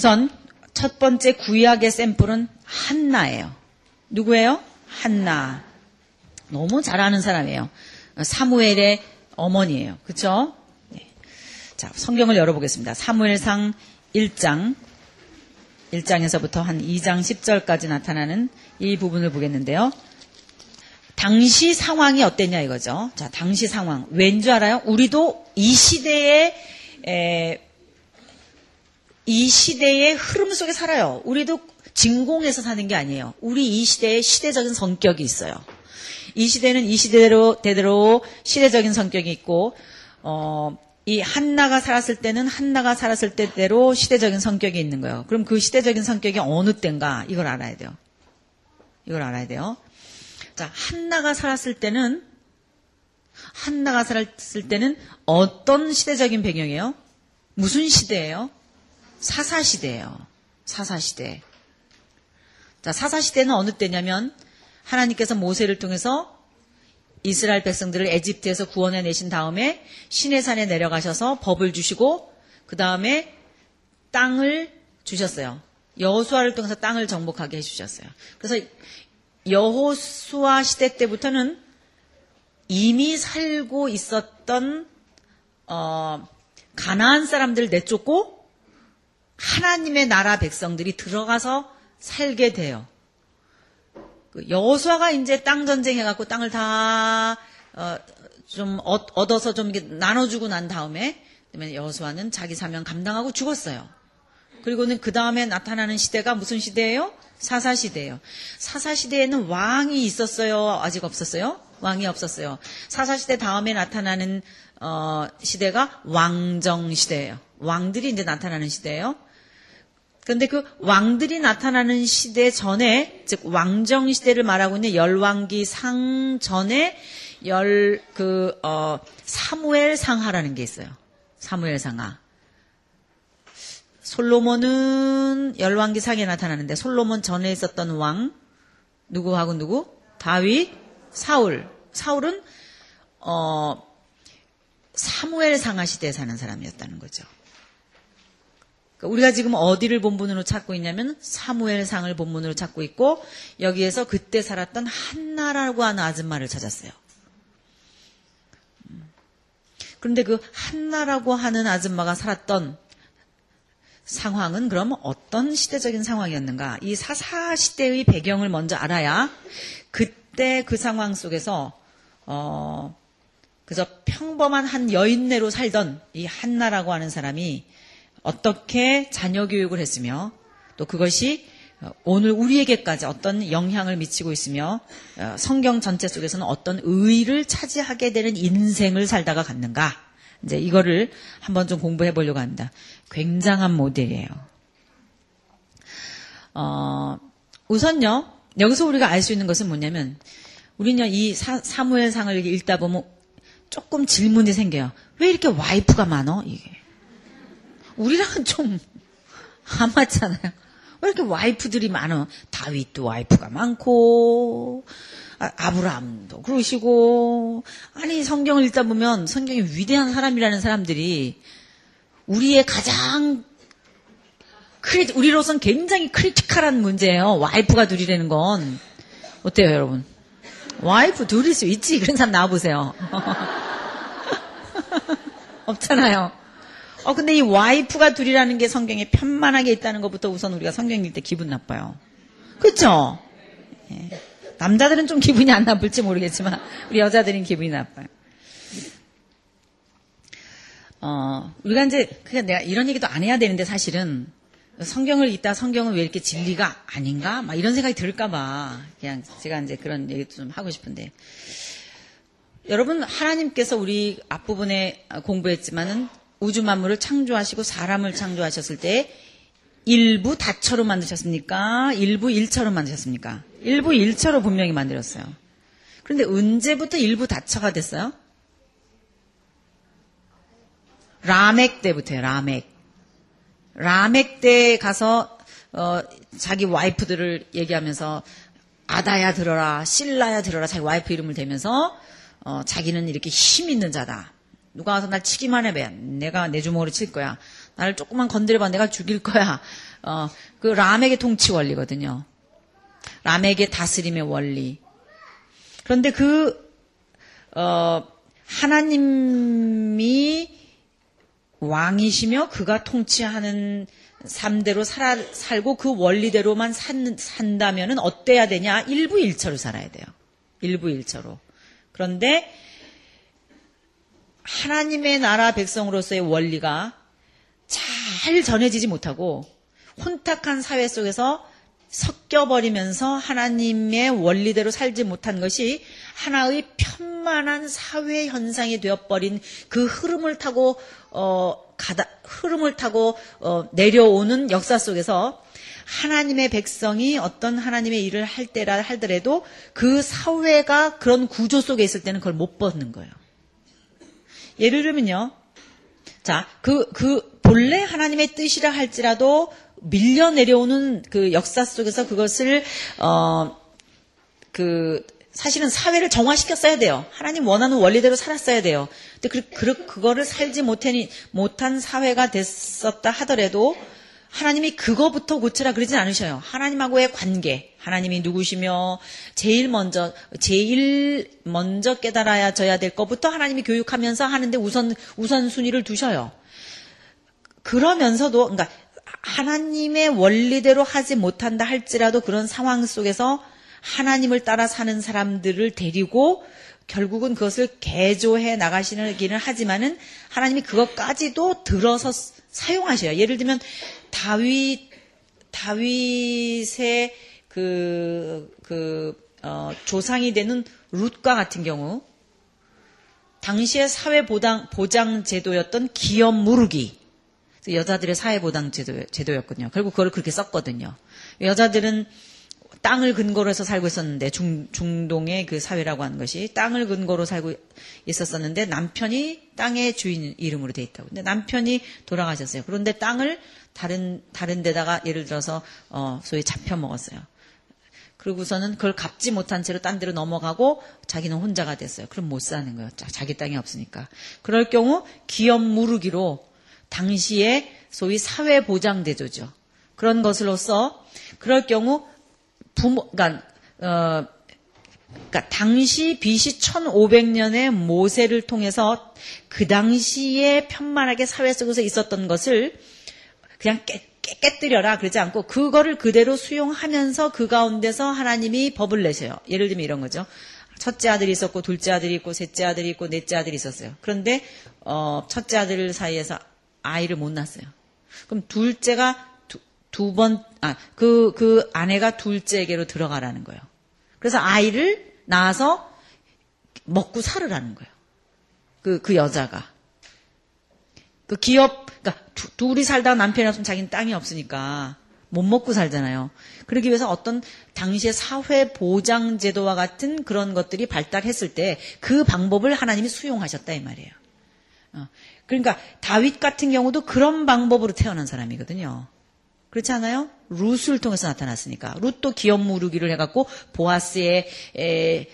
우선 첫 번째 구약의 샘플은 한나예요. 누구예요? 한나. 너무 잘 아는 사람이에요. 사무엘의 어머니예요. 그쵸? 네. 자, 성경을 열어보겠습니다. 사무엘상 1장, 1장에서부터 한 2장 10절까지 나타나는 이 부분을 보겠는데요. 당시 상황이 어땠냐 이거죠. 자, 당시 상황. 왠 줄 알아요? 우리도 이 시대에, 에, 이 시대의 흐름 속에 살아요. 우리도 진공에서 사는 게 아니에요. 우리 이 시대의 시대적인 성격이 있어요. 이 시대는 이 시대로 대대로 시대적인 성격이 있고 어, 이 한나가 살았을 때는 한나가 살았을 때대로 시대적인 성격이 있는 거예요. 그럼 그 시대적인 성격이 어느 때인가 이걸 알아야 돼요. 이걸 알아야 돼요. 자, 한나가 살았을 때는 한나가 살았을 때는 어떤 시대적인 배경이에요? 무슨 시대예요? 사사 시대예요. 사사 시대. 자, 사사 시대는 어느 때냐면 하나님께서 모세를 통해서 이스라엘 백성들을 에집트에서 구원해 내신 다음에 시내산에 내려가셔서 법을 주시고 그 다음에 땅을 주셨어요. 여호수아를 통해서 땅을 정복하게 해주셨어요. 그래서 여호수아 시대 때부터는 이미 살고 있었던 어, 가나안 사람들 내쫓고 하나님의 나라 백성들이 들어가서 살게 돼요. 그 여호수아가 이제 땅 전쟁 해갖고 땅을 다, 어, 좀 얻어서 좀 나눠주고 난 다음에, 여호수아는 자기 사명 감당하고 죽었어요. 그리고는 그 다음에 나타나는 시대가 무슨 시대예요? 사사 시대예요. 사사 시대에는 왕이 있었어요? 아직 없었어요? 왕이 없었어요. 사사 시대 다음에 나타나는 어, 시대가 왕정 시대예요. 왕들이 이제 나타나는 시대예요. 그런데 그 왕들이 나타나는 시대 전에, 즉 왕정 시대를 말하고 있는 열왕기 상 전에 열 그 어, 사무엘 상하라는 게 있어요. 사무엘 상하. 솔로몬은 열왕기 상에 나타나는데 솔로몬 전에 있었던 왕 누구하고 누구? 다윗, 사울. 사울은 어 사무엘 상하 시대에 사는 사람이었다는 거죠. 그러니까 우리가 지금 어디를 본문으로 찾고 있냐면 사무엘상을 본문으로 찾고 있고 여기에서 그때 살았던 한나라고 하는 아줌마를 찾았어요. 음. 그런데 그 한나라고 하는 아줌마가 살았던 상황은 그럼 어떤 시대적인 상황이었는가? 이 사사 시대의 배경을 먼저 알아야 그때 그 상황 속에서 어 그저 평범한 한 여인네로 살던 이 한나라고 하는 사람이 어떻게 자녀 교육을 했으며 또 그것이 오늘 우리에게까지 어떤 영향을 미치고 있으며 어, 성경 전체 속에서는 어떤 의의를 차지하게 되는 인생을 살다가 갔는가 이제 이거를 한번 좀 공부해 보려고 합니다. 굉장한 모델이에요. 어, 우선요 여기서 우리가 알 수 있는 것은 뭐냐면 우리는 이 사, 무엘상을 읽다 보면 조금 질문이 생겨요. 왜 이렇게 와이프가 많어? 이게 우리랑은 좀 안 맞잖아요. 왜 이렇게 와이프들이 많어? 다윗도 와이프가 많고, 아, 브라함도 그러시고, 아니, 성경을 읽다 보면 성경이 위대한 사람이라는 사람들이 우리의 가장 cri, 우리로선 굉장히 critical한 문제예요. 와이프가 둘이라는 건. 어때요, 여러분? 와이프 둘일 수 있지. 그런 사람 나와보세요. 없잖아요. 어, 근데 이 와이프가 둘이라는 게 성경에 편만하게 있다는 것부터 우선 우리가 성경 읽을 때 기분 나빠요. 그쵸? 예. 남자들은 좀 기분이 안 나쁠지 모르겠지만, 우리 여자들은 기분이 나빠요. 어, 우리가 이제, 그냥 내가 이런 얘기도 안 해야 되는데 사실은, 성경을 읽다 성경은 왜 이렇게 진리가 아닌가? 막 이런 생각이 들까봐, 그냥 제가 이제 그런 얘기도 좀 하고 싶은데. 여러분, 하나님께서 우리 앞부분에 공부했지만은 우주 만물을 창조하시고 사람을 창조하셨을 때 일부 다처로 만드셨습니까? 일부 일처로 만드셨습니까? 일부 일처로 분명히 만들었어요. 그런데 언제부터 일부 다처가 됐어요? 라멕 때부터요, 라멕. 라멕 때 가서, 어, 자기 와이프들을 얘기하면서, 아다야 들어라, 신라야 들어라, 자기 와이프 이름을 대면서, 어, 자기는 이렇게 힘 있는 자다. 누가 와서 날 치기만 해봐. 내가 내 주먹으로 칠 거야. 나를 조금만 건드려봐 내가 죽일 거야. 어, 그 람에게 통치 원리거든요. 람에게 다스림의 원리. 그런데 그, 어, 하나님이 왕이시며 그가 통치하는 삶대로 살아, 살고 그 원리대로만 산, 산다면 어때야 되냐? 일부 일처로 살아야 돼요. 일부 일처로. 그런데 하나님의 나라 백성으로서의 원리가 잘 전해지지 못하고 혼탁한 사회 속에서 섞여버리면서 하나님의 원리대로 살지 못한 것이 하나의 편만한 사회 현상이 되어버린 그 흐름을 타고 어 가다 흐름을 타고 어 내려오는 역사 속에서 하나님의 백성이 어떤 하나님의 일을 할 때라 할더라도 그 사회가 그런 구조 속에 있을 때는 그걸 못 벗는 거예요. 예를 들면요. 자, 그, 그, 본래 하나님의 뜻이라 할지라도 밀려 내려오는 그 역사 속에서 그것을, 어, 그, 사실은 사회를 정화시켰어야 돼요. 하나님 원하는 원리대로 살았어야 돼요. 근데 그, 그, 그거를 살지 못한, 못한 사회가 됐었다 하더라도 하나님이 그거부터 고치라 그러진 않으셔요. 하나님하고의 관계, 하나님이 누구시며 제일 먼저 제일 먼저 깨달아야 져야 될 것부터 하나님이 교육하면서 하는데 우선 우선 순위를 두셔요. 그러면서도 그러니까 하나님의 원리대로 하지 못한다 할지라도 그런 상황 속에서 하나님을 따라 사는 사람들을 데리고 결국은 그것을 개조해 나가시기는 하지만은 하나님이 그것까지도 들어서 사용하셔요. 예를 들면 다윗 다윗의 그, 그, 어, 조상이 되는 룻과 같은 경우, 당시의 사회보장, 보장 제도였던 기업 무르기. 여자들의 사회보장 제도, 제도였거든요. 결국 그걸 그렇게 썼거든요. 여자들은 땅을 근거로 해서 살고 있었는데 중, 중동의 그 사회라고 하는 것이 땅을 근거로 살고 있었었는데 남편이 땅의 주인 이름으로 돼 있다고. 근데 남편이 돌아가셨어요. 그런데 땅을 다른 다른 데다가 예를 들어서 어 소위 잡혀 먹었어요. 그러고서는 그걸 갚지 못한 채로 딴 데로 넘어가고 자기는 혼자가 됐어요. 그럼 못 사는 거예요. 자기 땅이 없으니까. 그럴 경우 기업 무르기로 당시에 소위 사회보장제도죠. 그런 것으로서 그럴 경우 부모, 그러니까, 어, 그러니까 당시 BC 1500년의 모세를 통해서 그 당시에 편만하게 사회 속에서 있었던 것을 그냥 깨, 깨 뜨려라 그러지 않고 그거를 그대로 수용하면서 그 가운데서 하나님이 법을 내셔요. 예를 들면 이런 거죠. 첫째 아들이 있었고 둘째 아들이 있고 셋째 아들이 있고 넷째 아들이 있었어요. 그런데 어, 첫째 아들 사이에서 아이를 못 낳았어요. 그럼 둘째가 두 번, 아, 그, 그 아내가 둘째에게로 들어가라는 거예요. 그래서 아이를 낳아서 먹고 살으라는 거예요. 그, 그 여자가. 그 기업, 두, 둘이 살다가 남편이 없으면 자기는 땅이 없으니까 못 먹고 살잖아요. 그러기 위해서 어떤 당시의 사회 보장 제도와 같은 그런 것들이 발달했을 때 그 방법을 하나님이 수용하셨다 이 말이에요. 어. 그러니까 다윗 같은 경우도 그런 방법으로 태어난 사람이거든요. 그렇지 않아요? 룻을 통해서 나타났으니까. 룻도 기업 무르기를 해갖고 보아스의 에,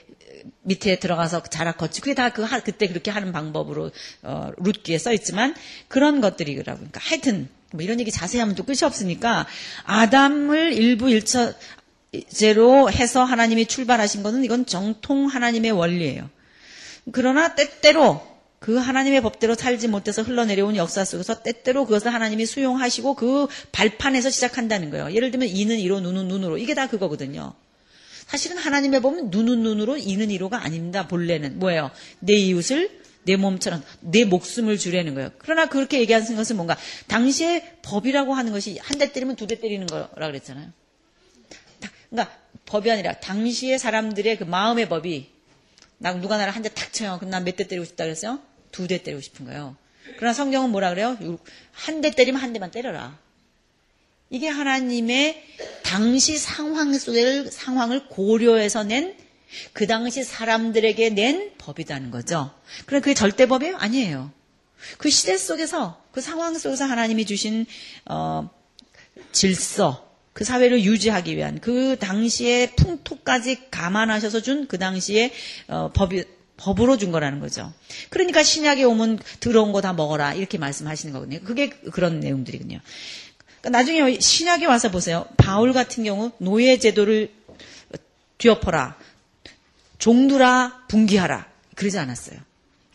밑에 들어가서 자락 거치. 그게 다 그, 그때 그렇게 하는 방법으로, 어, 룻기에 써 있지만, 그런 것들이라고. 그러니까 하여튼, 뭐 이런 얘기 자세히 하면 또 끝이 없으니까, 아담을 일부 일처 제로 해서 하나님이 출발하신 것은 이건 정통 하나님의 원리예요. 그러나 때때로 그 하나님의 법대로 살지 못해서 흘러내려온 역사 속에서 때때로 그것을 하나님이 수용하시고 그 발판에서 시작한다는 거예요. 예를 들면 이는 이로 눈은 눈으로 이게 다 그거거든요. 사실은 하나님의 법은 눈은 눈으로 이는 이로가 아닙니다. 본래는 뭐예요? 내 이웃을 내 몸처럼 내 목숨을 주려는 거예요. 그러나 그렇게 얘기하는 것은 뭔가 당시에 법이라고 하는 것이 한 대 때리면 두 대 때리는 거라 그랬잖아요. 그러니까 법이 아니라 당시의 사람들의 그 마음의 법이 나 누가 나를 한 대 탁 쳐요. 그럼 난 몇 대 때리고 싶다 그랬어요? 두 대 때리고 싶은 거예요. 그러나 성경은 뭐라 그래요? 한 대 때리면 한 대만 때려라. 이게 하나님의 당시 상황 속의 상황을 고려해서 낸 그 당시 사람들에게 낸 법이라는 거죠. 그럼 그게 절대법이에요? 아니에요. 그 시대 속에서 그 상황 속에서 하나님이 주신 어, 질서, 그 사회를 유지하기 위한 그 당시의 풍토까지 감안하셔서 준 그 당시의 어, 법이 법으로 준 거라는 거죠. 그러니까 신약에 오면 들어온 거 다 먹어라 이렇게 말씀하시는 거거든요. 그게 그런 내용들이군요. 그러니까 나중에 신약에 와서 보세요. 바울 같은 경우 노예 제도를 뒤엎어라, 종두라, 분기하라 그러지 않았어요.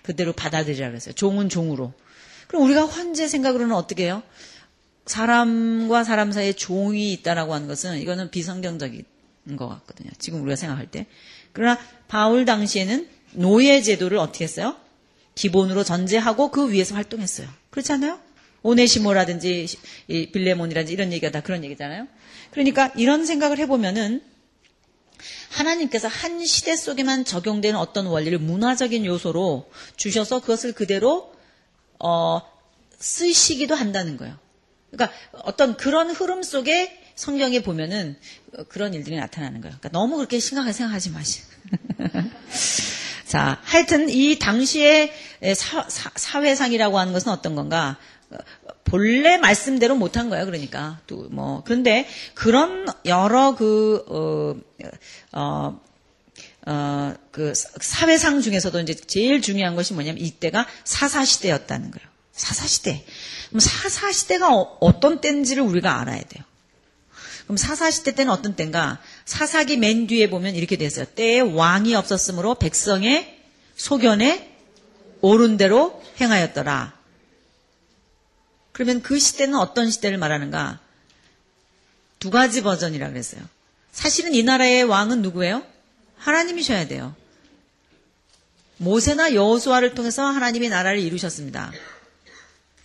그대로 받아들이라 그랬어요. 종은 종으로. 그럼 우리가 현재 생각으로는 어떻게 해요? 사람과 사람 사이에 종이 있다라고 하는 것은 이거는 비성경적인 것 같거든요. 지금 우리가 생각할 때. 그러나 바울 당시에는 노예 제도를 어떻게 했어요? 기본으로 전제하고 그 위에서 활동했어요. 그렇지 않아요? 오네시모라든지 빌레몬이라든지 이런 얘기가 다 그런 얘기잖아요. 그러니까 이런 생각을 해보면은 하나님께서 한 시대 속에만 적용되는 어떤 원리를 문화적인 요소로 주셔서 그것을 그대로 어, 쓰시기도 한다는 거예요. 그러니까 어떤 그런 흐름 속에 성경에 보면은 그런 일들이 나타나는 거예요. 그러니까 너무 그렇게 심각하게 생각하지 마시고. 자, 하여튼 이 당시의 사, 회상이라고 하는 것은 어떤 건가? 본래 말씀대로 못한 거예요. 그러니까 또 뭐 그런데 그런 여러 그 어, 어, 어, 그 사회상 중에서도 이제 제일 중요한 것이 뭐냐면 이때가 사사 시대였다는 거예요. 사사 시대. 그럼 사사 시대가 어, 떤 때인지를 우리가 알아야 돼요. 그럼 사사 시대 때는 어떤 때인가? 사사기 맨 뒤에 보면 이렇게 됐어요. 때에 왕이 없었으므로 백성의 소견에 옳은 대로 행하였더라. 그러면 그 시대는 어떤 시대를 말하는가? 두 가지 버전이라 그랬어요. 사실은 이 나라의 왕은 누구예요? 하나님이셔야 돼요. 모세나 여호수아를 통해서 하나님이 나라를 이루셨습니다.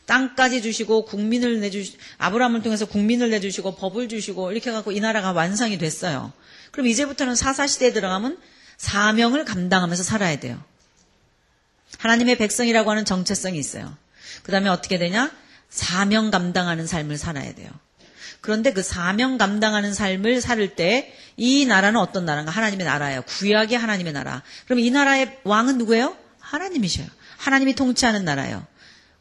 땅까지 주시고 국민을 내주 아브라함을 통해서 국민을 내주시고 법을 주시고 이렇게 해갖고 이 나라가 완성이 됐어요. 그럼 이제부터는 사사 시대에 들어가면 사명을 감당하면서 살아야 돼요. 하나님의 백성이라고 하는 정체성이 있어요. 그 다음에 어떻게 되냐? 사명 감당하는 삶을 살아야 돼요. 그런데 그 사명 감당하는 삶을 살 때 이 나라는 어떤 나라인가? 하나님의 나라예요. 구약의 하나님의 나라. 그럼 이 나라의 왕은 누구예요? 하나님이셔요. 하나님이 통치하는 나라예요.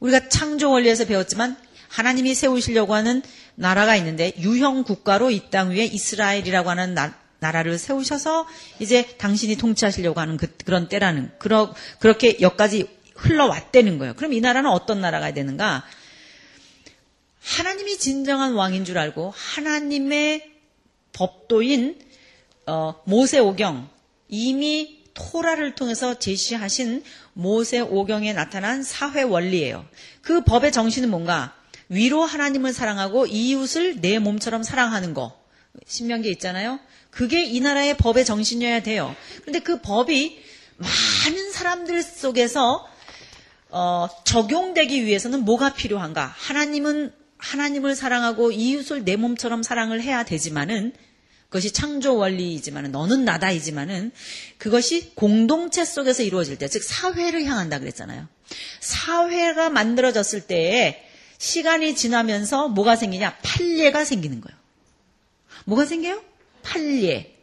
우리가 창조 원리에서 배웠지만 하나님이 세우시려고 하는 나라가 있는데 유형 국가로 이 땅 위에 이스라엘이라고 하는 나, 라를 세우셔서 이제 당신이 통치하시려고 하는 그, 런 때라는 그러, 그렇게 여기까지 흘러왔다는 거예요. 그럼 이 나라는 어떤 나라가 되는가? 하나님이 진정한 왕인 줄 알고 하나님의 법도인 어, 모세 오경 이미 토라를 통해서 제시하신 모세 오경에 나타난 사회 원리예요. 그 법의 정신은 뭔가 위로 하나님을 사랑하고 이웃을 내 몸처럼 사랑하는 거. 신명기에 있잖아요. 그게 이 나라의 법의 정신이어야 돼요. 그런데 그 법이 많은 사람들 속에서 어, 적용되기 위해서는 뭐가 필요한가? 하나님은 하나님을 사랑하고 이웃을 내 몸처럼 사랑을 해야 되지만은 그것이 창조 원리이지만은 너는 나다이지만은 그것이 공동체 속에서 이루어질 때, 즉 사회를 향한다 그랬잖아요. 사회가 만들어졌을 때에 시간이 지나면서 뭐가 생기냐? 판례가 생기는 거예요. 뭐가 생겨요? 판례.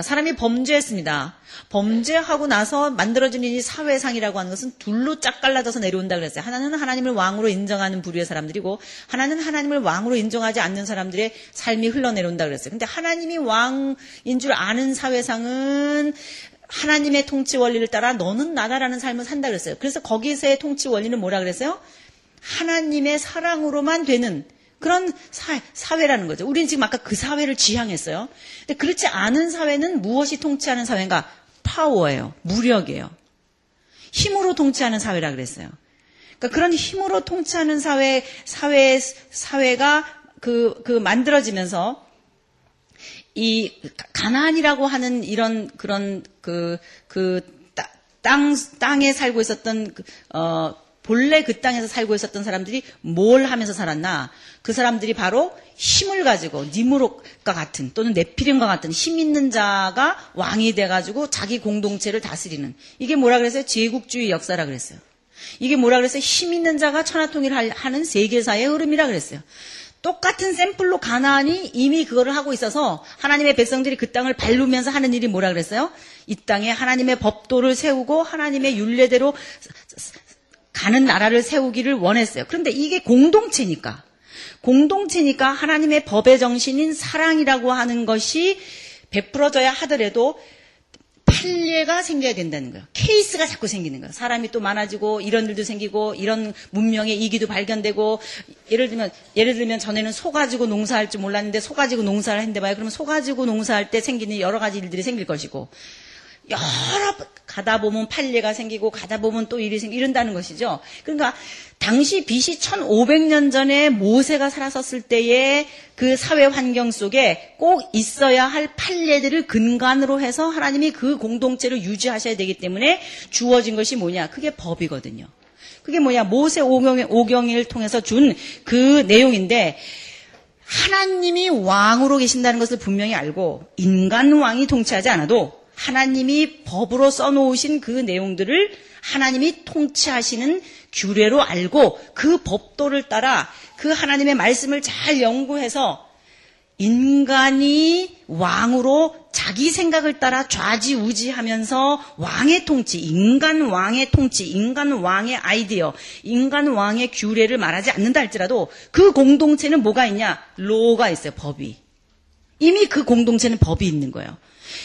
사람이 범죄했습니다. 범죄하고 나서 만들어진 이 사회상이라고 하는 것은 둘로 짝 갈라져서 내려온다 그랬어요. 하나는 하나님을 왕으로 인정하는 부류의 사람들이고 하나는 하나님을 왕으로 인정하지 않는 사람들의 삶이 흘러내려온다 그랬어요. 근데 하나님이 왕인 줄 아는 사회상은 하나님의 통치 원리를 따라 너는 나다라는 삶을 산다 그랬어요. 그래서 거기서의 통치 원리는 뭐라 그랬어요? 하나님의 사랑으로만 되는 그런 사, 회라는 거죠. 우리는 지금 아까 그 사회를 지향했어요. 근데 그렇지 않은 사회는 무엇이 통치하는 사회인가? 파워예요. 무력이에요. 힘으로 통치하는 사회라 그랬어요. 그러니까 그런 힘으로 통치하는 사회, 사회, 사회가 그, 그 만들어지면서 이 가난이라고 하는 이런 그런 그, 그 땅, 땅에 살고 있었던 그, 어, 본래 그 땅에서 살고 있었던 사람들이 뭘 하면서 살았나? 그 사람들이 바로 힘을 가지고 니무롯과 같은 또는 네피림과 같은 힘 있는 자가 왕이 돼가지고 자기 공동체를 다스리는 이게 뭐라 그랬어요? 제국주의 역사라 그랬어요. 이게 뭐라 그랬어요? 힘 있는 자가 천하통일을 하는 세계사의 흐름이라 그랬어요. 똑같은 샘플로 가나안이 이미 그거를 하고 있어서 하나님의 백성들이 그 땅을 밟으면서 하는 일이 뭐라 그랬어요? 이 땅에 하나님의 법도를 세우고 하나님의 윤례대로 가는 나라를 세우기를 원했어요. 그런데 이게 공동체니까. 공동체니까 하나님의 법의 정신인 사랑이라고 하는 것이 베풀어져야 하더라도 판례가 생겨야 된다는 거예요. 케이스가 자꾸 생기는 거예요. 사람이 또 많아지고 이런 일도 생기고 이런 문명의 이기도 발견되고 예를 들면 예를 들면 전에는 소 가지고 농사할 줄 몰랐는데 소 가지고 농사를 했는데 봐요. 그러면 소 가지고 농사할 때 생기는 여러 가지 일들이 생길 것이고 여러 가다 보면 판례가 생기고 가다 보면 또 일이 생기 이런다는 것이죠. 그러니까 당시 BC 1500년 전에 모세가 살았었을 때의 그 사회 환경 속에 꼭 있어야 할 판례들을 근간으로 해서 하나님이 그 공동체를 유지하셔야 되기 때문에 주어진 것이 뭐냐? 그게 법이거든요. 그게 뭐냐? 모세 오경, 일을 통해서 준 그 내용인데 하나님이 왕으로 계신다는 것을 분명히 알고 인간 왕이 통치하지 않아도 하나님이 법으로 써놓으신 그 내용들을 하나님이 통치하시는 규례로 알고 그 법도를 따라 그 하나님의 말씀을 잘 연구해서 인간이 왕으로 자기 생각을 따라 좌지우지하면서 왕의 통치, 인간 왕의 통치, 인간 왕의 아이디어, 인간 왕의 규례를 말하지 않는다 할지라도 그 공동체는 뭐가 있냐? 로가 있어요, 법이. 이미 그 공동체는 법이 있는 거예요.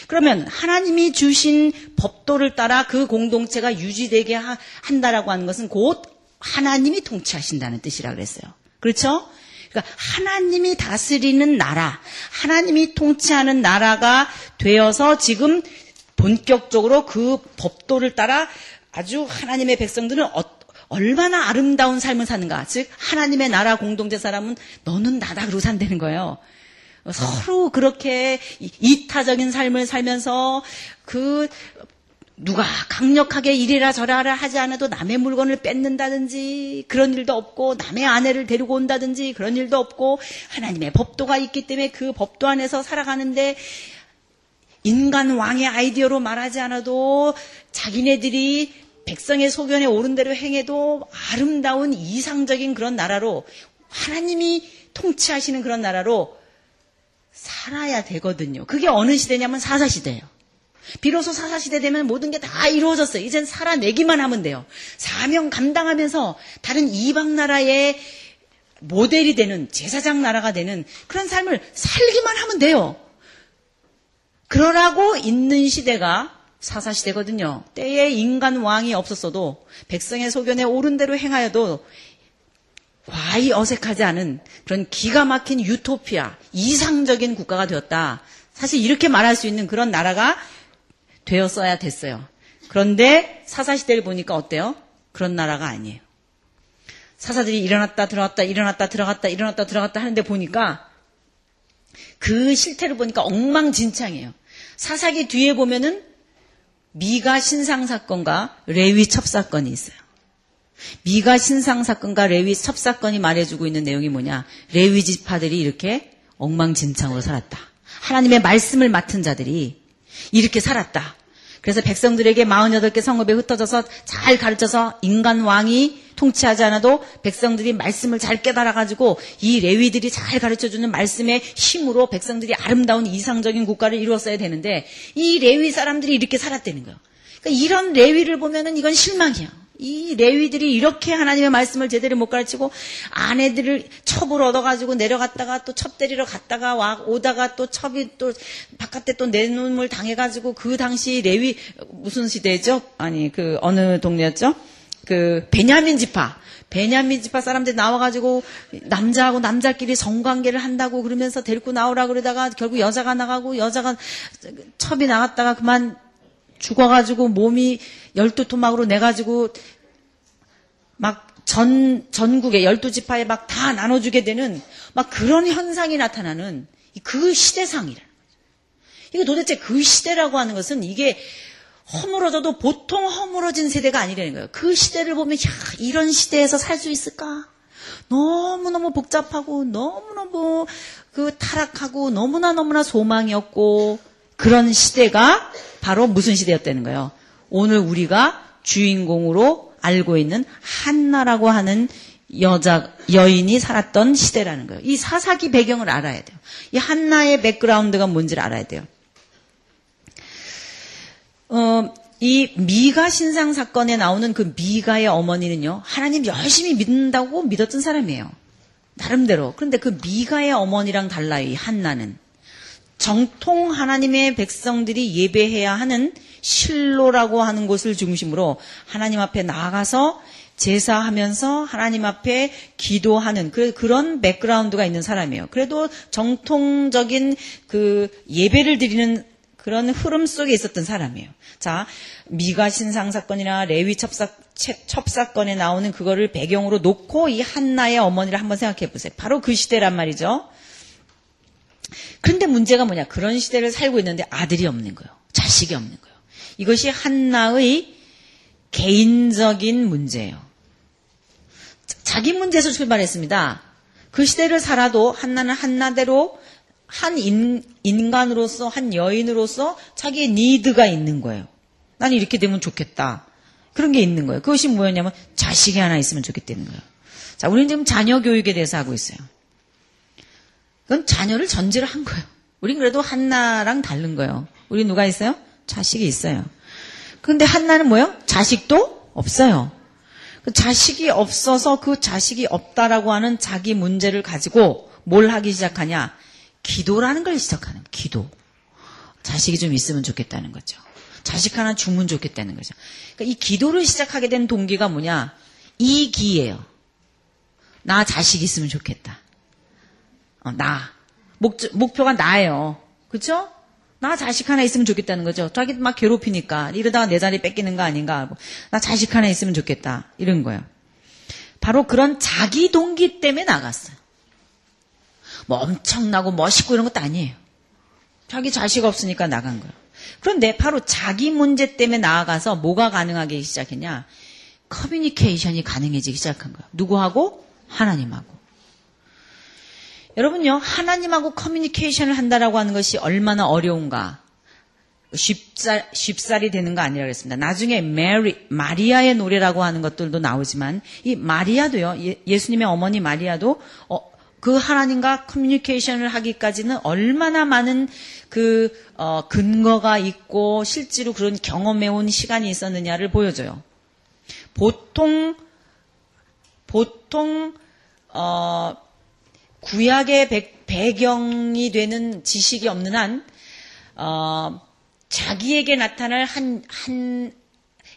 그러면 하나님이 주신 법도를 따라 그 공동체가 유지되게 한다라고 하는 것은 곧 하나님이 통치하신다는 뜻이라 그랬어요. 그렇죠? 그러니까 하나님이 다스리는 나라, 하나님이 통치하는 나라가 되어서 지금 본격적으로 그 법도를 따라 아주 하나님의 백성들은 어, 얼마나 아름다운 삶을 사는가. 즉, 하나님의 나라 공동체 사람은 너는 나다 그러고 산다는 거예요. 서로 그렇게 이타적인 삶을 살면서 그 누가 강력하게 이래라 저래라 하지 않아도 남의 물건을 뺏는다든지 그런 일도 없고 남의 아내를 데리고 온다든지 그런 일도 없고 하나님의 법도가 있기 때문에 그 법도 안에서 살아가는데 인간 왕의 아이디어로 말하지 않아도 자기네들이 백성의 소견에 옳은 대로 행해도 아름다운 이상적인 그런 나라로 하나님이 통치하시는 그런 나라로 살아야 되거든요. 그게 어느 시대냐면 사사시대예요. 비로소 사사시대 되면 모든 게 다 이루어졌어요. 이젠 살아내기만 하면 돼요. 사명 감당하면서 다른 이방 나라의 모델이 되는 제사장 나라가 되는 그런 삶을 살기만 하면 돼요. 그러라고 있는 시대가 사사시대거든요. 때에 인간 왕이 없었어도 백성의 소견에 옳은 대로 행하여도 과히 어색하지 않은 그런 기가 막힌 유토피아, 이상적인 국가가 되었다. 사실 이렇게 말할 수 있는 그런 나라가 되었어야 됐어요. 그런데 사사시대를 보니까 어때요? 그런 나라가 아니에요. 사사들이 일어났다 들어갔다 일어났다 들어갔다 일어났다 들어갔다 하는데 보니까 그 실태를 보니까 엉망진창이에요. 사사기 뒤에 보면은 미가 신상 사건과 레위 첩 사건이 있어요. 미가 신상 사건과 레위 첩 사건이 말해주고 있는 내용이 뭐냐? 레위 지파들이 이렇게 엉망진창으로 살았다. 하나님의 말씀을 맡은 자들이 이렇게 살았다. 그래서 백성들에게 48개 성읍에 흩어져서 잘 가르쳐서 인간 왕이 통치하지 않아도 백성들이 말씀을 잘 깨달아가지고 이 레위들이 잘 가르쳐주는 말씀의 힘으로 백성들이 아름다운 이상적인 국가를 이루었어야 되는데 이 레위 사람들이 이렇게 살았다는 거예요. 그러니까 이런 레위를 보면은 이건 실망이야. 이 레위들이 이렇게 하나님의 말씀을 제대로 못 가르치고 아내들을 첩을 얻어가지고 내려갔다가 또첩 데리러 갔다가 와 오다가 또 첩이 또 바깥에 또 내놓음을 당해가지고 그 당시 레위 무슨 시대죠? 아니 그 어느 동네였죠? 그 베냐민 지파 베냐민 지파 사람들이 나와가지고 남자하고 남자끼리 성관계를 한다고 그러면서 데리고 나오라 그러다가 결국 여자가 나가고 여자가 첩이 나갔다가 그만 죽어가지고 몸이 열두 토막으로 내가지고 막 전, 전국에 열두 지파에 막 다 나눠주게 되는 막 그런 현상이 나타나는 그 시대상이라는 거죠. 이게 도대체 그 시대라고 하는 것은 이게 허물어져도 보통 허물어진 세대가 아니라는 거예요. 그 시대를 보면, 야, 이런 시대에서 살 수 있을까? 너무너무 복잡하고, 너무너무 그 타락하고, 너무나 너무나 소망이 없고, 그런 시대가 바로 무슨 시대였다는 거예요. 오늘 우리가 주인공으로 알고 있는 한나라고 하는 여자, 여인이 살았던 시대라는 거예요. 이 사사기 배경을 알아야 돼요. 이 한나의 백그라운드가 뭔지를 알아야 돼요. 어, 이 미가 신상 사건에 나오는 그 미가의 어머니는요, 하나님 열심히 믿는다고 믿었던 사람이에요. 나름대로. 그런데 그 미가의 어머니랑 달라요, 이 한나는. 정통 하나님의 백성들이 예배해야 하는 실로라고 하는 곳을 중심으로 하나님 앞에 나아가서 제사하면서 하나님 앞에 기도하는 그, 그런 백그라운드가 있는 사람이에요. 그래도 정통적인 그 예배를 드리는 그런 흐름 속에 있었던 사람이에요. 자, 미가 신상 사건이나 레위 첩사, 첩사건에 나오는 그거를 배경으로 놓고 이 한나의 어머니를 한번 생각해 보세요. 바로 그 시대란 말이죠. 그런데 문제가 뭐냐? 그런 시대를 살고 있는데 아들이 없는 거예요. 자식이 없는 거예요. 이것이 한나의 개인적인 문제예요. 자기 문제에서 출발했습니다. 그 시대를 살아도 한나는 한나대로 한 인, 인간으로서, 한 여인으로서 자기의 니드가 있는 거예요. 나는 이렇게 되면 좋겠다. 그런 게 있는 거예요. 그것이 뭐였냐면 자식이 하나 있으면 좋겠다는 거예요. 자, 우리는 지금 자녀 교육에 대해서 하고 있어요. 그건 자녀를 전제로 한 거예요. 우린 그래도 한나랑 다른 거예요. 우리 누가 있어요? 자식이 있어요. 근데 한나는 뭐예요? 자식도 없어요. 그 자식이 없어서 그 자식이 없다라고 하는 자기 문제를 가지고 뭘 하기 시작하냐? 기도라는 걸 시작하는 기도. 자식이 좀 있으면 좋겠다는 거죠. 자식 하나 주면 좋겠다는 거죠. 그러니까 이 기도를 시작하게 된 동기가 뭐냐? 이기예요. 나 자식 있으면 좋겠다. 어, 나. 목, 목표가 나예요. 그쵸? 나 자식 하나 있으면 좋겠다는 거죠. 자기 막 괴롭히니까 이러다가 내 자리 뺏기는 거 아닌가. 나 자식 하나 있으면 좋겠다. 이런 거예요. 바로 그런 자기 동기 때문에 나갔어요. 뭐 엄청나고 멋있고 이런 것도 아니에요. 자기 자식 없으니까 나간 거예요. 그런데 바로 자기 문제 때문에 나아가서 뭐가 가능하기 시작했냐? 커뮤니케이션이 가능해지기 시작한 거예요. 누구하고? 하나님하고. 여러분요, 하나님하고 커뮤니케이션을 한다라고 하는 것이 얼마나 어려운가. 쉽살, 쉽사리 되는 거 아니라 그랬습니다. 나중에 메리, 마리아의 노래라고 하는 것들도 나오지만, 이 마리아도요, 예, 수님의 어머니 마리아도, 어, 그 하나님과 커뮤니케이션을 하기까지는 얼마나 많은 그 어, 근거가 있고 실제로 그런 경험해온 시간이 있었느냐를 보여줘요. 보통 보통 어, 구약의 배, 경이 되는 지식이 없는 한 어, 자기에게 나타날 한, 한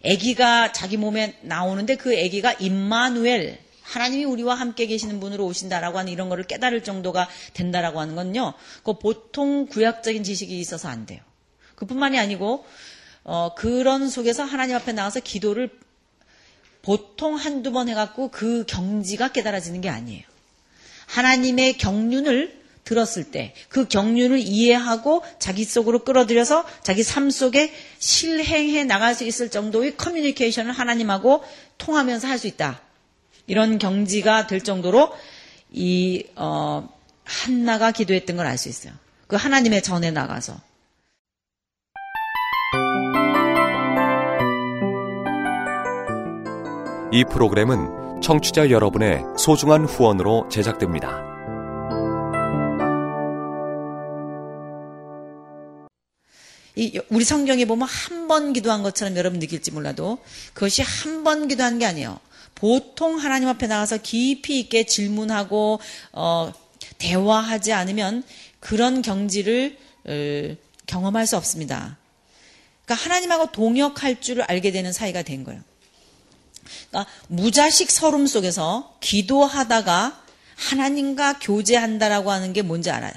아기가 자기 몸에 나오는데 그 아기가 임마누엘 하나님이 우리와 함께 계시는 분으로 오신다라고 하는 이런 거를 깨달을 정도가 된다라고 하는 건요. 그 보통 구약적인 지식이 있어서 안 돼요. 그뿐만이 아니고 어, 그런 속에서 하나님 앞에 나와서 기도를 보통 한두 번 해갖고 그 경지가 깨달아지는 게 아니에요. 하나님의 경륜을 들었을 때 그 경륜을 이해하고 자기 속으로 끌어들여서 자기 삶 속에 실행해 나갈 수 있을 정도의 커뮤니케이션을 하나님하고 통하면서 할 수 있다. 이런 경지가 될 정도로 이 어, 한나가 기도했던 걸 알 수 있어요. 그 하나님의 전에 나가서 이 프로그램은 청취자 여러분의 소중한 후원으로 제작됩니다. 이 우리 성경에 보면 한 번 기도한 것처럼 여러분 느낄지 몰라도 그것이 한 번 기도한 게 아니에요. 보통 하나님 앞에 나가서 깊이 있게 질문하고 어, 대화하지 않으면 그런 경지를 어, 경험할 수 없습니다. 그러니까 하나님하고 동역할 줄을 알게 되는 사이가 된 거예요. 그러니까 무자식 서름 속에서 기도하다가 하나님과 교제한다라고 하는 게 뭔지 알아요.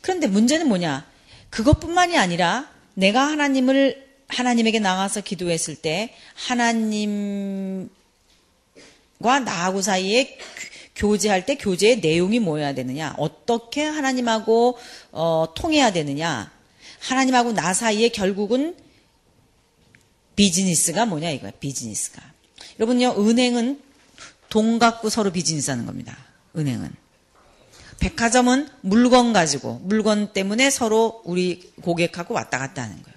그런데 문제는 뭐냐? 그것뿐만이 아니라 내가 하나님을 하나님에게 나가서 기도했을 때 하나님 과 나하고 사이에 교제할 때 교제의 내용이 뭐여야 되느냐? 어떻게 하나님하고 어, 통해야 되느냐? 하나님하고 나 사이에 결국은 비즈니스가 뭐냐 이거야. 비즈니스가. 여러분요, 은행은 돈 갖고 서로 비즈니스 하는 겁니다. 은행은. 백화점은 물건 가지고 물건 때문에 서로 우리 고객하고 왔다 갔다 하는 거예요.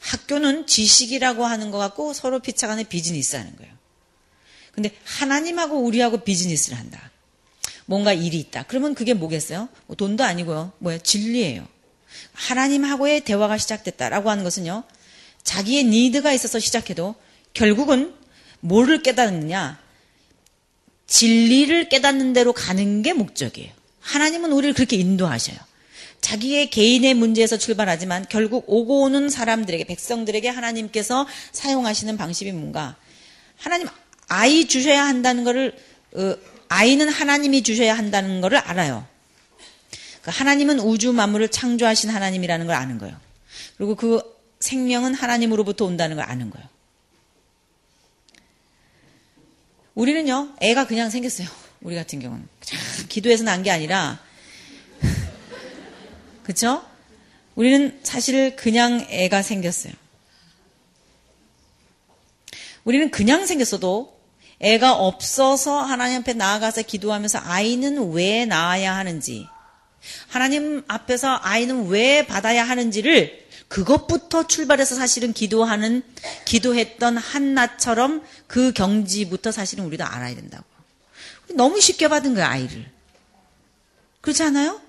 학교는 지식이라고 하는 것 같고 서로 피차간에 비즈니스 하는 거예요. 근데 하나님하고 우리하고 비즈니스를 한다. 뭔가 일이 있다. 그러면 그게 뭐겠어요? 뭐 돈도 아니고요. 뭐야? 진리예요. 하나님하고의 대화가 시작됐다라고 하는 것은요. 자기의 니드가 있어서 시작해도 결국은 뭐를 깨닫느냐? 진리를 깨닫는 대로 가는 게 목적이에요. 하나님은 우리를 그렇게 인도하셔요. 자기의 개인의 문제에서 출발하지만 결국 오고 오는 사람들에게 백성들에게 하나님께서 사용하시는 방식이 뭔가 하나님 아이 주셔야 한다는 것을 어, 아이는 하나님이 주셔야 한다는 것을 알아요. 그 하나님은 우주 만물을 창조하신 하나님이라는 걸 아는 거예요. 그리고 그 생명은 하나님으로부터 온다는 걸 아는 거예요. 우리는요, 애가 그냥 생겼어요. 우리 같은 경우는. 기도해서 난 게 아니라, 그쵸? 우리는 사실 그냥 애가 생겼어요. 우리는 그냥 생겼어도 애가 없어서 하나님 앞에 나아가서 기도하면서 아이는 왜 낳아야 하는지, 하나님 앞에서 아이는 왜 받아야 하는지를 그것부터 출발해서 사실은 기도하는, 기도했던 한나처럼 그 경지부터 사실은 우리도 알아야 된다고. 너무 쉽게 받은 거야, 아이를. 그렇지 않아요?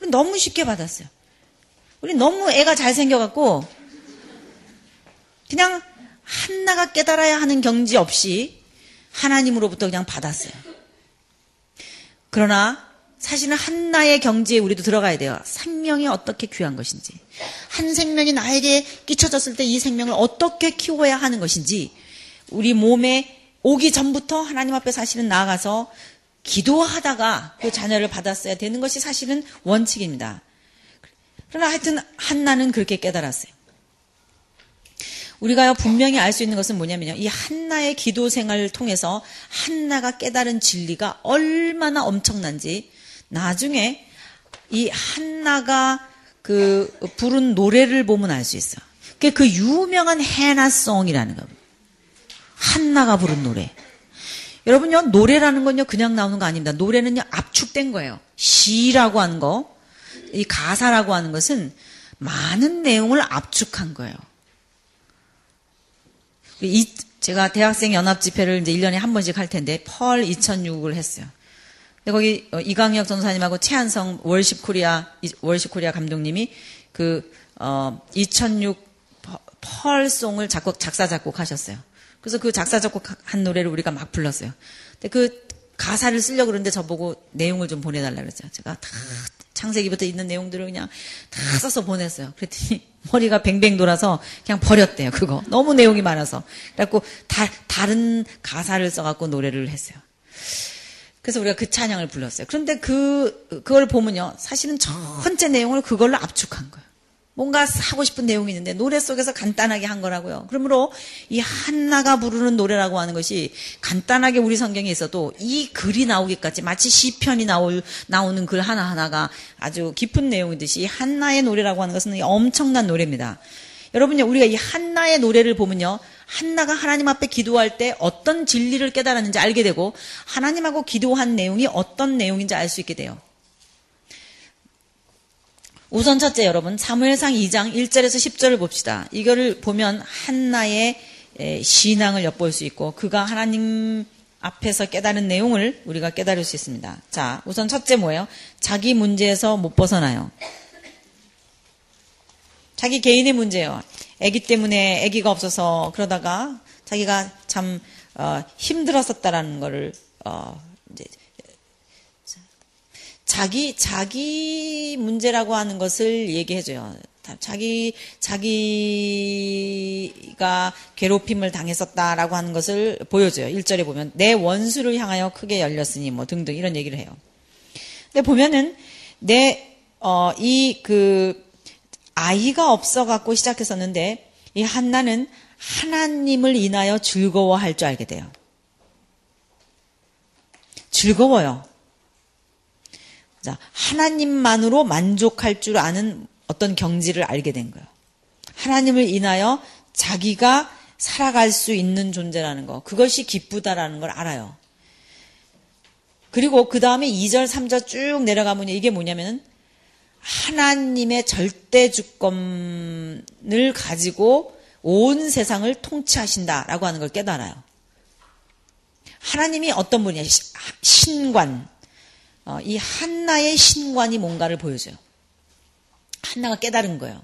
우리 너무 쉽게 받았어요. 우리 너무 애가 잘 생겨갖고, 그냥 한나가 깨달아야 하는 경지 없이 하나님으로부터 그냥 받았어요. 그러나 사실은 한나의 경지에 우리도 들어가야 돼요. 생명이 어떻게 귀한 것인지. 한 생명이 나에게 끼쳐졌을 때 이 생명을 어떻게 키워야 하는 것인지. 우리 몸에 오기 전부터 하나님 앞에 사실은 나아가서 기도하다가 그 자녀를 받았어야 되는 것이 사실은 원칙입니다. 그러나 하여튼 한나는 그렇게 깨달았어요. 우리가 분명히 알 수 있는 것은 뭐냐면요. 이 한나의 기도 생활을 통해서 한나가 깨달은 진리가 얼마나 엄청난지 나중에 이 한나가 그 부른 노래를 보면 알 수 있어. 그 유명한 해나송이라는 겁니다. 한나가 부른 노래. 여러분요, 노래라는 건요, 그냥 나오는 거 아닙니다. 노래는요, 압축된 거예요. 시라고 하는 거, 이 가사라고 하는 것은 많은 내용을 압축한 거예요. 이, 제가 대학생 연합 집회를 이제 1년에 한 번씩 할 텐데, 펄 2006을 했어요. 근데 거기 어, 이강혁 전도사님하고 최한성 Worship Korea, Worship Korea 감독님이 그, 어, 2006 펄 song을 작곡, 작사, 작곡하셨어요. 그래서 그 작사, 작곡한 노래를 우리가 막 불렀어요. 근데 그 가사를 쓰려고 그러는데 저보고 내용을 좀 보내달라 그랬죠. 제가 다 창세기부터 있는 내용들을 그냥 다 써서 보냈어요. 그랬더니 머리가 뱅뱅 돌아서 그냥 버렸대요. 그거 너무 내용이 많아서. 그래갖고 다 다른 가사를 써갖고 노래를 했어요. 그래서 우리가 그 찬양을 불렀어요. 그런데 그 그걸 보면요, 사실은 전체 내용을 그걸로 압축한 거예요. 뭔가 하고 싶은 내용이 있는데 노래 속에서 간단하게 한 거라고요. 그러므로 이 한나가 부르는 노래라고 하는 것이 간단하게 우리 성경에 있어도 이 글이 나오기까지 마치 시편이 나올 나오는 글 하나 하나가 아주 깊은 내용이듯이 한나의 노래라고 하는 것은 엄청난 노래입니다. 여러분요, 우리가 이 한나의 노래를 보면요, 한나가 하나님 앞에 기도할 때 어떤 진리를 깨달았는지 알게 되고 하나님하고 기도한 내용이 어떤 내용인지 알 수 있게 돼요. 우선 첫째 여러분 사무엘상 2장 1절에서 10절을 봅시다. 이거를 보면 한나의 신앙을 엿볼 수 있고 그가 하나님 앞에서 깨달은 내용을 우리가 깨달을 수 있습니다. 자, 우선 첫째 뭐예요? 자기 문제에서 못 벗어나요. 자기 개인의 문제예요. 아기 때문에 아기가 없어서 그러다가 자기가 참 어, 힘들었었다라는 거를 어, 이제 자기 자기 문제라고 하는 것을 얘기해줘요. 자기 자기가 괴롭힘을 당했었다라고 하는 것을 보여줘요. 1절에 보면 내 원수를 향하여 크게 열렸으니 뭐 등등 이런 얘기를 해요. 근데 보면은 내 어 이그 아이가 없어 갖고 시작했었는데 이 한나는 하나님을 인하여 즐거워할 줄 알게 돼요. 즐거워요. 자, 하나님만으로 만족할 줄 아는 어떤 경지를 알게 된 거예요. 하나님을 인하여 자기가 살아갈 수 있는 존재라는 거. 그것이 기쁘다라는 걸 알아요. 그리고 그 다음에 2절, 3절 쭉 내려가면 이게 뭐냐면은 하나님의 절대 주권을 가지고 온 세상을 통치하신다라고 하는 걸 깨달아요. 하나님이 어떤 분이냐? 신관, 어, 이 한나의 신관이 뭔가를 보여줘요. 한나가 깨달은 거예요.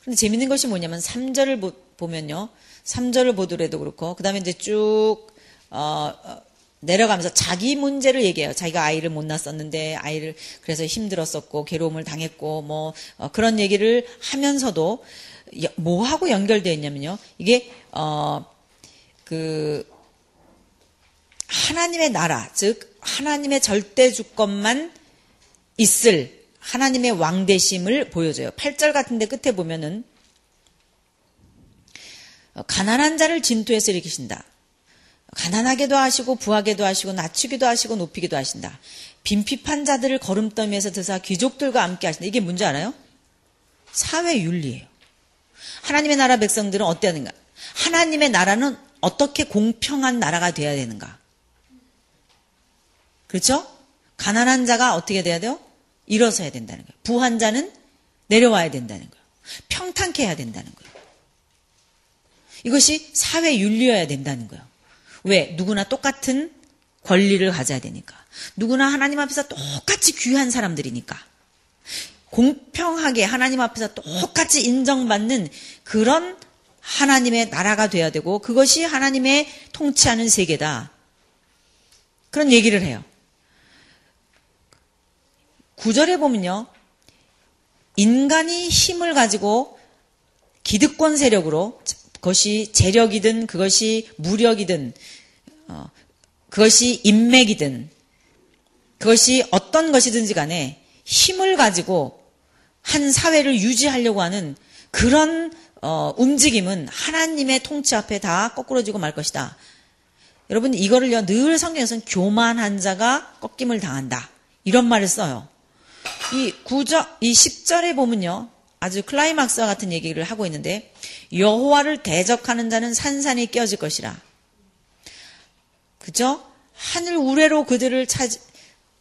그런데 재밌는 것이 뭐냐면 3절을 보, 보면요. 3절을 보더라도 그렇고, 그 다음에 이제 쭉, 어, 어 내려가면서 자기 문제를 얘기해요. 자기가 아이를 못 낳았었는데 아이를 그래서 힘들었었고 괴로움을 당했고 뭐 어, 그런 얘기를 하면서도 뭐하고 연결되어 있냐면요. 이게 어 그 하나님의 나라 즉 하나님의 절대 주권만 있을 하나님의 왕대심을 보여줘요. 8절 같은데 끝에 보면은 어, 가난한 자를 진토에서 일으키신다. 가난하게도 하시고 부하게도 하시고 낮추기도 하시고 높이기도 하신다. 빈핍한 자들을 걸음더미에서 드사 귀족들과 함께 하신다. 이게 뭔지 알아요? 사회 윤리예요. 하나님의 나라 백성들은 어때야 되는가? 하나님의 나라는 어떻게 공평한 나라가 돼야 되는가? 그렇죠? 가난한 자가 어떻게 돼야 돼요? 일어서야 된다는 거예요. 부한 자는 내려와야 된다는 거예요. 평탄케 해야 된다는 거예요. 이것이 사회 윤리여야 된다는 거예요. 왜? 누구나 똑같은 권리를 가져야 되니까. 누구나 하나님 앞에서 똑같이 귀한 사람들이니까. 공평하게 하나님 앞에서 똑같이 인정받는 그런 하나님의 나라가 돼야 되고 그것이 하나님의 통치하는 세계다. 그런 얘기를 해요. 구절에 보면요. 인간이 힘을 가지고 기득권 세력으로 그것이 재력이든 그것이 무력이든 어, 그것이 인맥이든 그것이 어떤 것이든지 간에 힘을 가지고 한 사회를 유지하려고 하는 그런 어, 움직임은 하나님의 통치 앞에 다 거꾸러지고 말 것이다. 여러분 이거를요 늘 성경에서는 교만한 자가 꺾임을 당한다 이런 말을 써요. 이 9절, 이 10절에 보면요 아주 클라이막스와 같은 얘기를 하고 있는데 여호와를 대적하는 자는 산산이 깨어질 것이라. 그죠? 하늘 우레로 그들을 찾,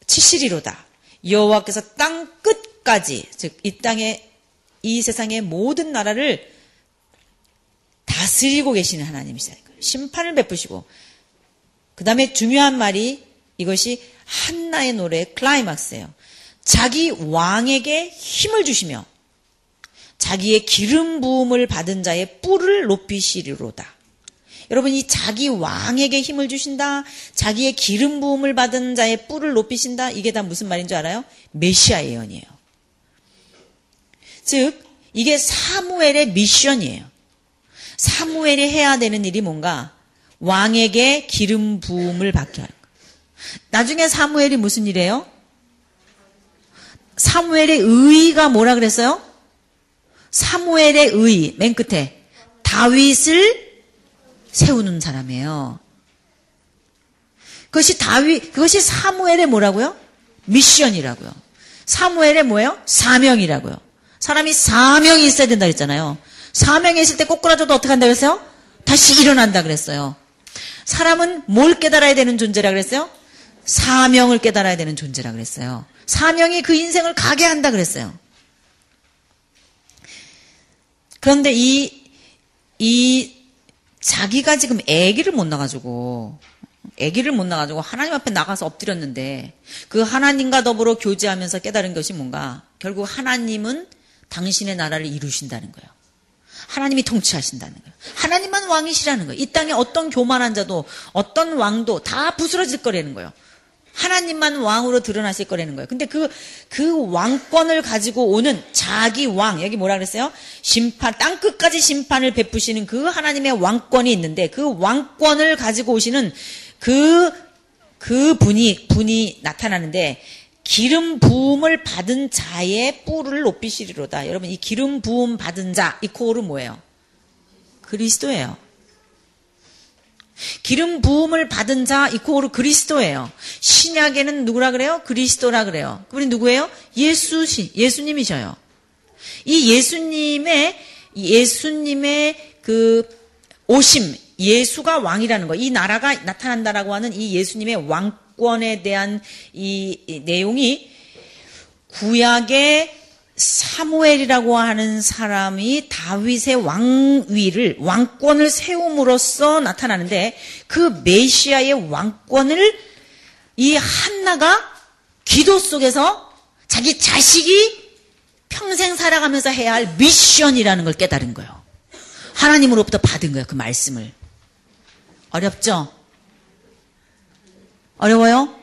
치시리로다. 여호와께서 땅 끝까지 즉 이 땅의 이 세상의 모든 나라를 다스리고 계시는 하나님이시다. 심판을 베푸시고 그 다음에 중요한 말이 이것이 한나의 노래 클라이막스예요. 자기 왕에게 힘을 주시며 자기의 기름 부음을 받은 자의 뿔을 높이시리로다. 여러분 이 자기 왕에게 힘을 주신다. 자기의 기름 부음을 받은 자의 뿔을 높이신다. 이게 다 무슨 말인 줄 알아요? 메시아 예언이에요. 즉 이게 사무엘의 미션이에요. 사무엘이 해야 되는 일이 뭔가 왕에게 기름 부음을 받게 하는 거. 나중에 사무엘이 무슨 일이에요? 사무엘의 의의가 뭐라 그랬어요? 사무엘의 의, 맨 끝에 다윗을 세우는 사람이에요. 그것이 다윗, 그것이 사무엘의 뭐라고요? 미션이라고요. 사무엘의 뭐예요? 사명이라고요. 사람이 사명이 있어야 된다 그랬잖아요. 사명이 있을 때 꼬꾸라져도 어떻게 한다 그랬어요? 다시 일어난다 그랬어요. 사람은 뭘 깨달아야 되는 존재라 그랬어요? 사명을 깨달아야 되는 존재라 그랬어요. 사명이 그 인생을 가게 한다 그랬어요. 그런데 이, 이, 자기가 지금 아기를 못 낳아가지고, 아기를 못 낳아가지고 하나님 앞에 나가서 엎드렸는데, 그 하나님과 더불어 교제하면서 깨달은 것이 뭔가, 결국 하나님은 당신의 나라를 이루신다는 거예요. 하나님이 통치하신다는 거예요. 하나님만 왕이시라는 거예요. 이 땅에 어떤 교만한 자도, 어떤 왕도 다 부스러질 거라는 거예요. 하나님만 왕으로 드러나실 거라는 거예요. 근데 그, 그 왕권을 가지고 오는 자기 왕, 여기 뭐라 그랬어요? 심판, 땅끝까지 심판을 베푸시는 그 하나님의 왕권이 있는데 그 왕권을 가지고 오시는 그, 그 분이, 분이 나타나는데 기름 부음을 받은 자의 뿔을 높이시리로다. 여러분, 이 기름 부음 받은 자, 이 코어는 뭐예요? 그리스도예요. 기름 부음을 받은 자 이코르 그리스도예요. 신약에는 누구라 그래요? 그리스도라 그래요. 그분이 누구예요? 예수시 예수님이셔요. 이 예수님의 예수님의 그 오심 예수가 왕이라는 거, 이 나라가 나타난다라고 하는 이 예수님의 왕권에 대한 이, 이 내용이 구약의 사무엘이라고 하는 사람이 다윗의 왕위를 왕권을 세움으로써 나타나는데 그 메시아의 왕권을 이 한나가 기도 속에서 자기 자식이 평생 살아가면서 해야 할 미션이라는 걸 깨달은 거예요. 하나님으로부터 받은 거예요. 그 말씀을. 어렵죠? 어려워요?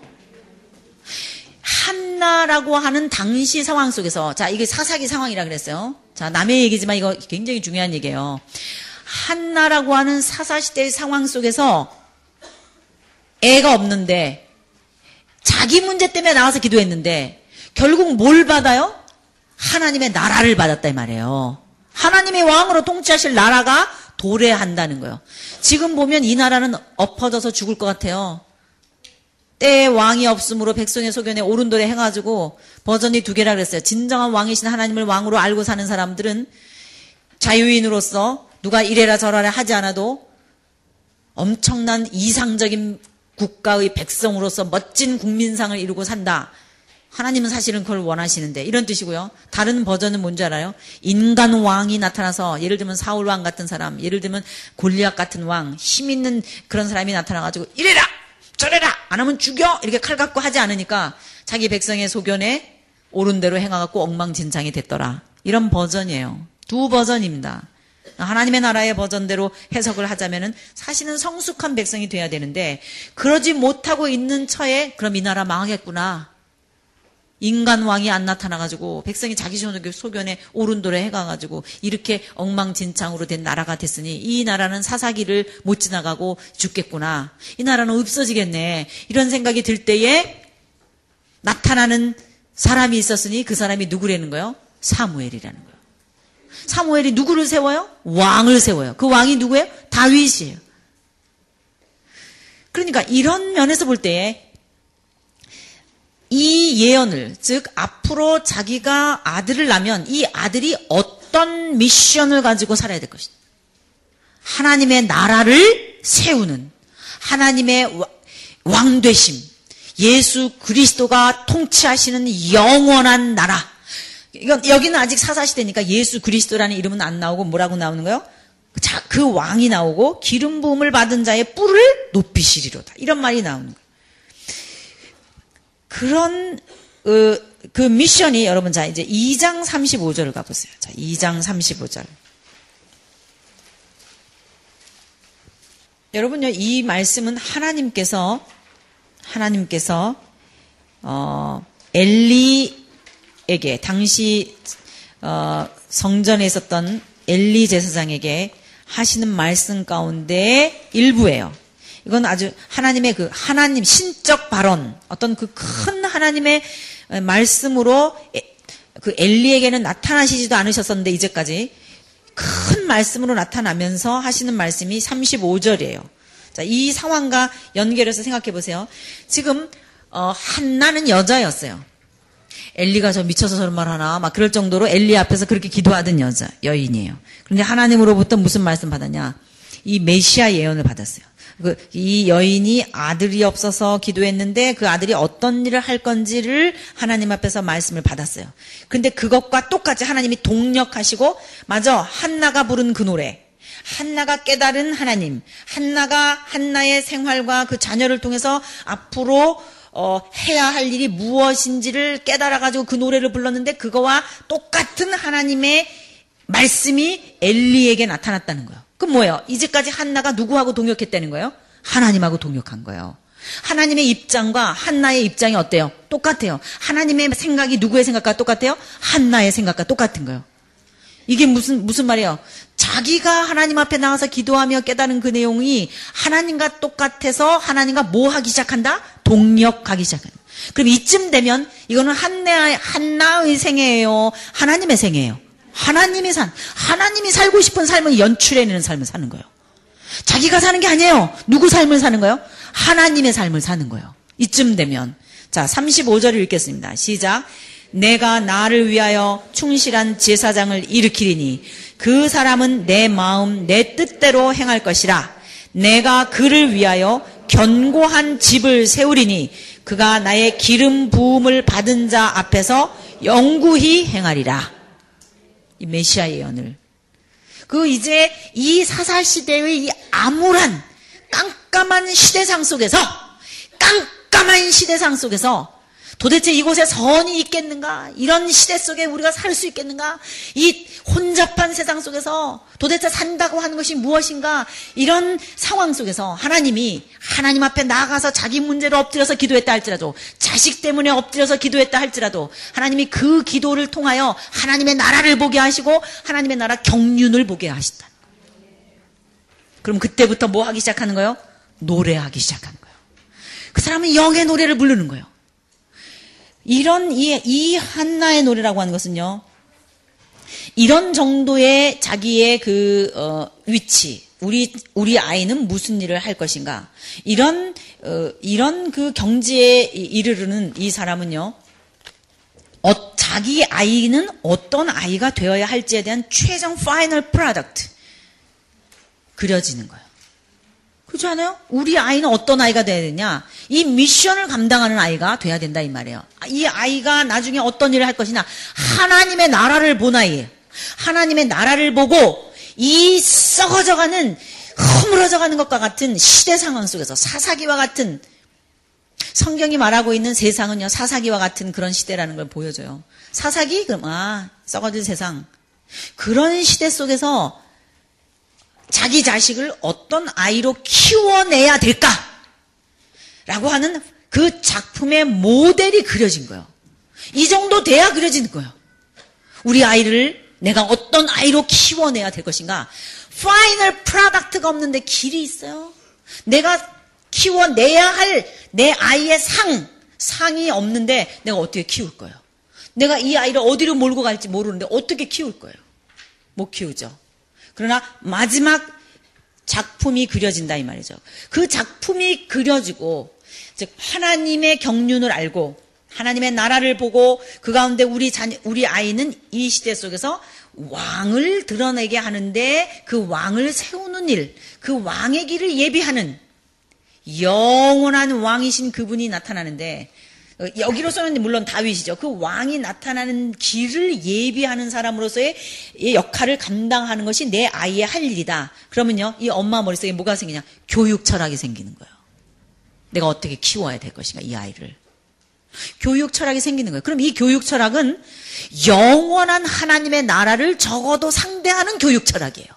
한나라고 하는 당시 상황 속에서 자 이게 사사기 상황이라 그랬어요. 자 남의 얘기지만 이거 굉장히 중요한 얘기예요. 한나라고 하는 사사 시대의 상황 속에서 애가 없는데 자기 문제 때문에 나와서 기도했는데 결국 뭘 받아요? 하나님의 나라를 받았다 이 말이에요. 하나님의 왕으로 통치하실 나라가 도래한다는 거예요. 지금 보면 이 나라는 엎어져서 죽을 것 같아요. 때에 왕이 없으므로 백성의 소견에 오른돌에 해가지고 버전이 두 개라 그랬어요. 진정한 왕이신 하나님을 왕으로 알고 사는 사람들은 자유인으로서 누가 이래라 저래라 하지 않아도 엄청난 이상적인 국가의 백성으로서 멋진 국민상을 이루고 산다. 하나님은 사실은 그걸 원하시는데 이런 뜻이고요. 다른 버전은 뭔지 알아요? 인간 왕이 나타나서 예를 들면 사울 왕 같은 사람, 예를 들면 골리앗 같은 왕, 힘 있는 그런 사람이 나타나 가지고 이래라! 저래라! 안 하면 죽여! 이렇게 칼 갖고 하지 않으니까 자기 백성의 소견에 옳은 대로 행하갖고 엉망진창이 됐더라. 이런 버전이에요. 두 버전입니다. 하나님의 나라의 버전대로 해석을 하자면은 사실은 성숙한 백성이 돼야 되는데 그러지 못하고 있는 처에 그럼 이 나라 망하겠구나. 인간 왕이 안 나타나가지고 백성이 자기 소견에 오른도래 해가가지고 이렇게 엉망진창으로 된 나라가 됐으니 이 나라는 사사기를 못 지나가고 죽겠구나. 이 나라는 없어지겠네. 이런 생각이 들 때에 나타나는 사람이 있었으니 그 사람이 누구라는 거요? 사무엘이라는 거예요. 사무엘이 누구를 세워요? 왕을 세워요. 그 왕이 누구예요? 다윗이에요. 그러니까 이런 면에서 볼 때에 이 예언을 즉 앞으로 자기가 아들을 낳으면 이 아들이 어떤 미션을 가지고 살아야 될 것이다. 하나님의 나라를 세우는 하나님의 왕 되심 예수 그리스도가 통치하시는 영원한 나라. 이건 여기는 아직 사사 시대니까 예수 그리스도라는 이름은 안 나오고 뭐라고 나오는 거예요? 자, 그 왕이 나오고 기름 부음을 받은 자의 뿔을 높이시리로다. 이런 말이 나오는 거예요. 그런 어, 그 미션이 여러분 자 이제 2장 35절을 가보세요. 자, 2장 35절. 여러분요 이 말씀은 하나님께서 하나님께서 어, 엘리에게 당시 어, 성전에 있었던 엘리 제사장에게 하시는 말씀 가운데 일부예요. 이건 아주 하나님의 그 하나님 신적 발언, 어떤 그 큰 하나님의 말씀으로 그 엘리에게는 나타나시지도 않으셨었는데 이제까지 큰 말씀으로 나타나면서 하시는 말씀이 35절이에요. 자, 이 상황과 연결해서 생각해 보세요. 지금 어, 한나는 여자였어요. 엘리가 저 미쳐서 저런 말 하나 막 그럴 정도로 엘리 앞에서 그렇게 기도하던 여자 여인이에요. 그런데 하나님으로부터 무슨 말씀 받았냐? 이 메시아 예언을 받았어요. 그, 이 여인이 아들이 없어서 기도했는데 그 아들이 어떤 일을 할 건지를 하나님 앞에서 말씀을 받았어요. 근데 그것과 똑같이 하나님이 동력하시고, 맞아, 한나가 부른 그 노래. 한나가 깨달은 하나님, 한나가 한나의 생활과 그 자녀를 통해서 앞으로 어, 해야 할 일이 무엇인지를 깨달아가지고 그 노래를 불렀는데 그거와 똑같은 하나님의 말씀이 엘리에게 나타났다는 거예요. 그럼 뭐예요? 이제까지 한나가 누구하고 동역했다는 거예요? 하나님하고 동역한 거예요. 하나님의 입장과 한나의 입장이 어때요? 똑같아요. 하나님의 생각이 누구의 생각과 똑같아요? 한나의 생각과 똑같은 거예요. 이게 무슨 무슨 말이에요? 자기가 하나님 앞에 나와서 기도하며 깨달은 그 내용이 하나님과 똑같아서 하나님과 뭐 하기 시작한다? 동력하기 시작한다. 그럼 이쯤 되면 이거는 한나 한나의 생애예요. 하나님의 생애예요. 하나님이 산, 하나님이 살고 싶은 삶을 연출해내는 삶을 사는 거예요. 자기가 사는 게 아니에요. 누구 삶을 사는 거예요? 하나님의 삶을 사는 거예요. 이쯤 되면. 자, 35절을 읽겠습니다. 시작. 내가 나를 위하여 충실한 제사장을 일으키리니 그 사람은 내 마음, 내 뜻대로 행할 것이라. 내가 그를 위하여 견고한 집을 세우리니 그가 나의 기름 부음을 받은 자 앞에서 영구히 행하리라. 이 메시아 예언을. 그 이제 이 사사 시대의 이 암울한 깜깜한 시대상 속에서 깜깜한 시대상 속에서 도대체 이곳에 선이 있겠는가? 이런 시대 속에 우리가 살 수 있겠는가? 이 혼잡한 세상 속에서 도대체 산다고 하는 것이 무엇인가? 이런 상황 속에서 하나님이 하나님 앞에 나가서 자기 문제로 엎드려서 기도했다 할지라도 자식 때문에 엎드려서 기도했다 할지라도 하나님이 그 기도를 통하여 하나님의 나라를 보게 하시고 하나님의 나라 경륜을 보게 하신다. 그럼 그때부터 뭐 하기 시작하는 거예요? 노래하기 시작하는 거예요. 그 사람은 영의 노래를 부르는 거예요. 이런 이, 이 한나의 노래라고 하는 것은요. 이런 정도의 자기의 그 어, 위치, 우리 우리 아이는 무슨 일을 할 것인가? 이런 어, 이런 그 경지에 이르르는 이 사람은요. 어, 자기 아이는 어떤 아이가 되어야 할지에 대한 최종 final product 그려지는 거예요. 그렇지 않아요? 우리 아이는 어떤 아이가 돼야 되냐? 이 미션을 감당하는 아이가 돼야 된다 이 말이에요. 이 아이가 나중에 어떤 일을 할 것이냐? 하나님의 나라를 본 아이예요. 하나님의 나라를 보고 이 썩어져가는 허물어져가는 것과 같은 시대 상황 속에서 사사기와 같은 성경이 말하고 있는 세상은요 사사기와 같은 그런 시대라는 걸 보여줘요. 사사기 그럼 아 썩어진 세상 그런 시대 속에서 자기 자식을 어떤 아이로 키워내야 될까? 라고 하는 그 작품의 모델이 그려진 거예요. 이 정도 돼야 그려지는 거예요. 우리 아이를 내가 어떤 아이로 키워내야 될 것인가? final product가 없는데 길이 있어요. 내가 키워내야 할 내 아이의 상, 상이 없는데 내가 어떻게 키울 거예요? 내가 이 아이를 어디로 몰고 갈지 모르는데 어떻게 키울 거예요? 못 키우죠. 그러나 마지막 작품이 그려진다 이 말이죠. 그 작품이 그려지고 즉 하나님의 경륜을 알고 하나님의 나라를 보고 그 가운데 우리 자녀, 우리 아이는 이 시대 속에서 왕을 드러내게 하는데 그 왕을 세우는 일, 그 왕의 길을 예비하는 영원한 왕이신 그분이 나타나는데 어, 여기로서는 물론 다윗이죠. 그 왕이 나타나는 길을 예비하는 사람으로서의 역할을 감당하는 것이 내 아이의 할 일이다. 그러면요, 이 엄마 머릿속에 뭐가 생기냐? 교육 철학이 생기는 거예요. 내가 어떻게 키워야 될 것인가, 이 아이를. 교육 철학이 생기는 거예요. 그럼 이 교육 철학은 영원한 하나님의 나라를 적어도 상대하는 교육 철학이에요.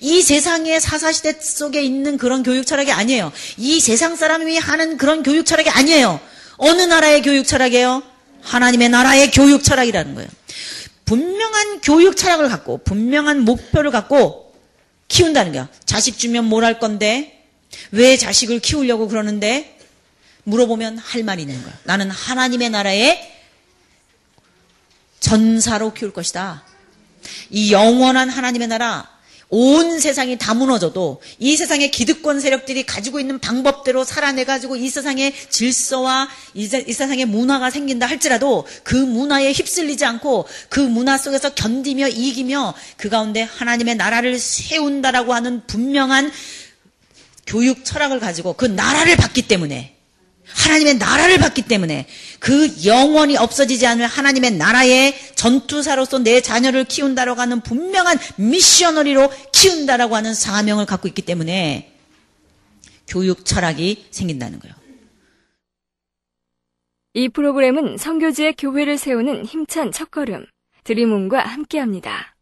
이 세상의 사사시대 속에 있는 그런 교육 철학이 아니에요. 이 세상 사람이 하는 그런 교육 철학이 아니에요. 어느 나라의 교육 철학이에요? 하나님의 나라의 교육 철학이라는 거예요. 분명한 교육 철학을 갖고 분명한 목표를 갖고 키운다는 거야. 자식 주면 뭘 할 건데 왜 자식을 키우려고 그러는데 물어보면 할 말이 있는 거야. 나는 하나님의 나라의 전사로 키울 것이다. 이 영원한 하나님의 나라 온 세상이 다 무너져도 이 세상의 기득권 세력들이 가지고 있는 방법대로 살아내가지고 이 세상의 질서와 이, 세상의 문화가 생긴다 할지라도 그 문화에 휩쓸리지 않고 그 문화 속에서 견디며 이기며 그 가운데 하나님의 나라를 세운다라고 하는 분명한 교육 철학을 가지고 그 나라를 받기 때문에 하나님의 나라를 받기 때문에 그 영원히 없어지지 않을 하나님의 나라의 전투사로서 내 자녀를 키운다라고 하는 분명한 미셔너리로 키운다라고 하는 사명을 갖고 있기 때문에 교육 철학이 생긴다는 거예요. 이 프로그램은 성교지의 교회를 세우는 힘찬 첫걸음 드리문과 함께합니다.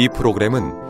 이 프로그램은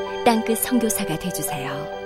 땅끝 성교사가 되주세요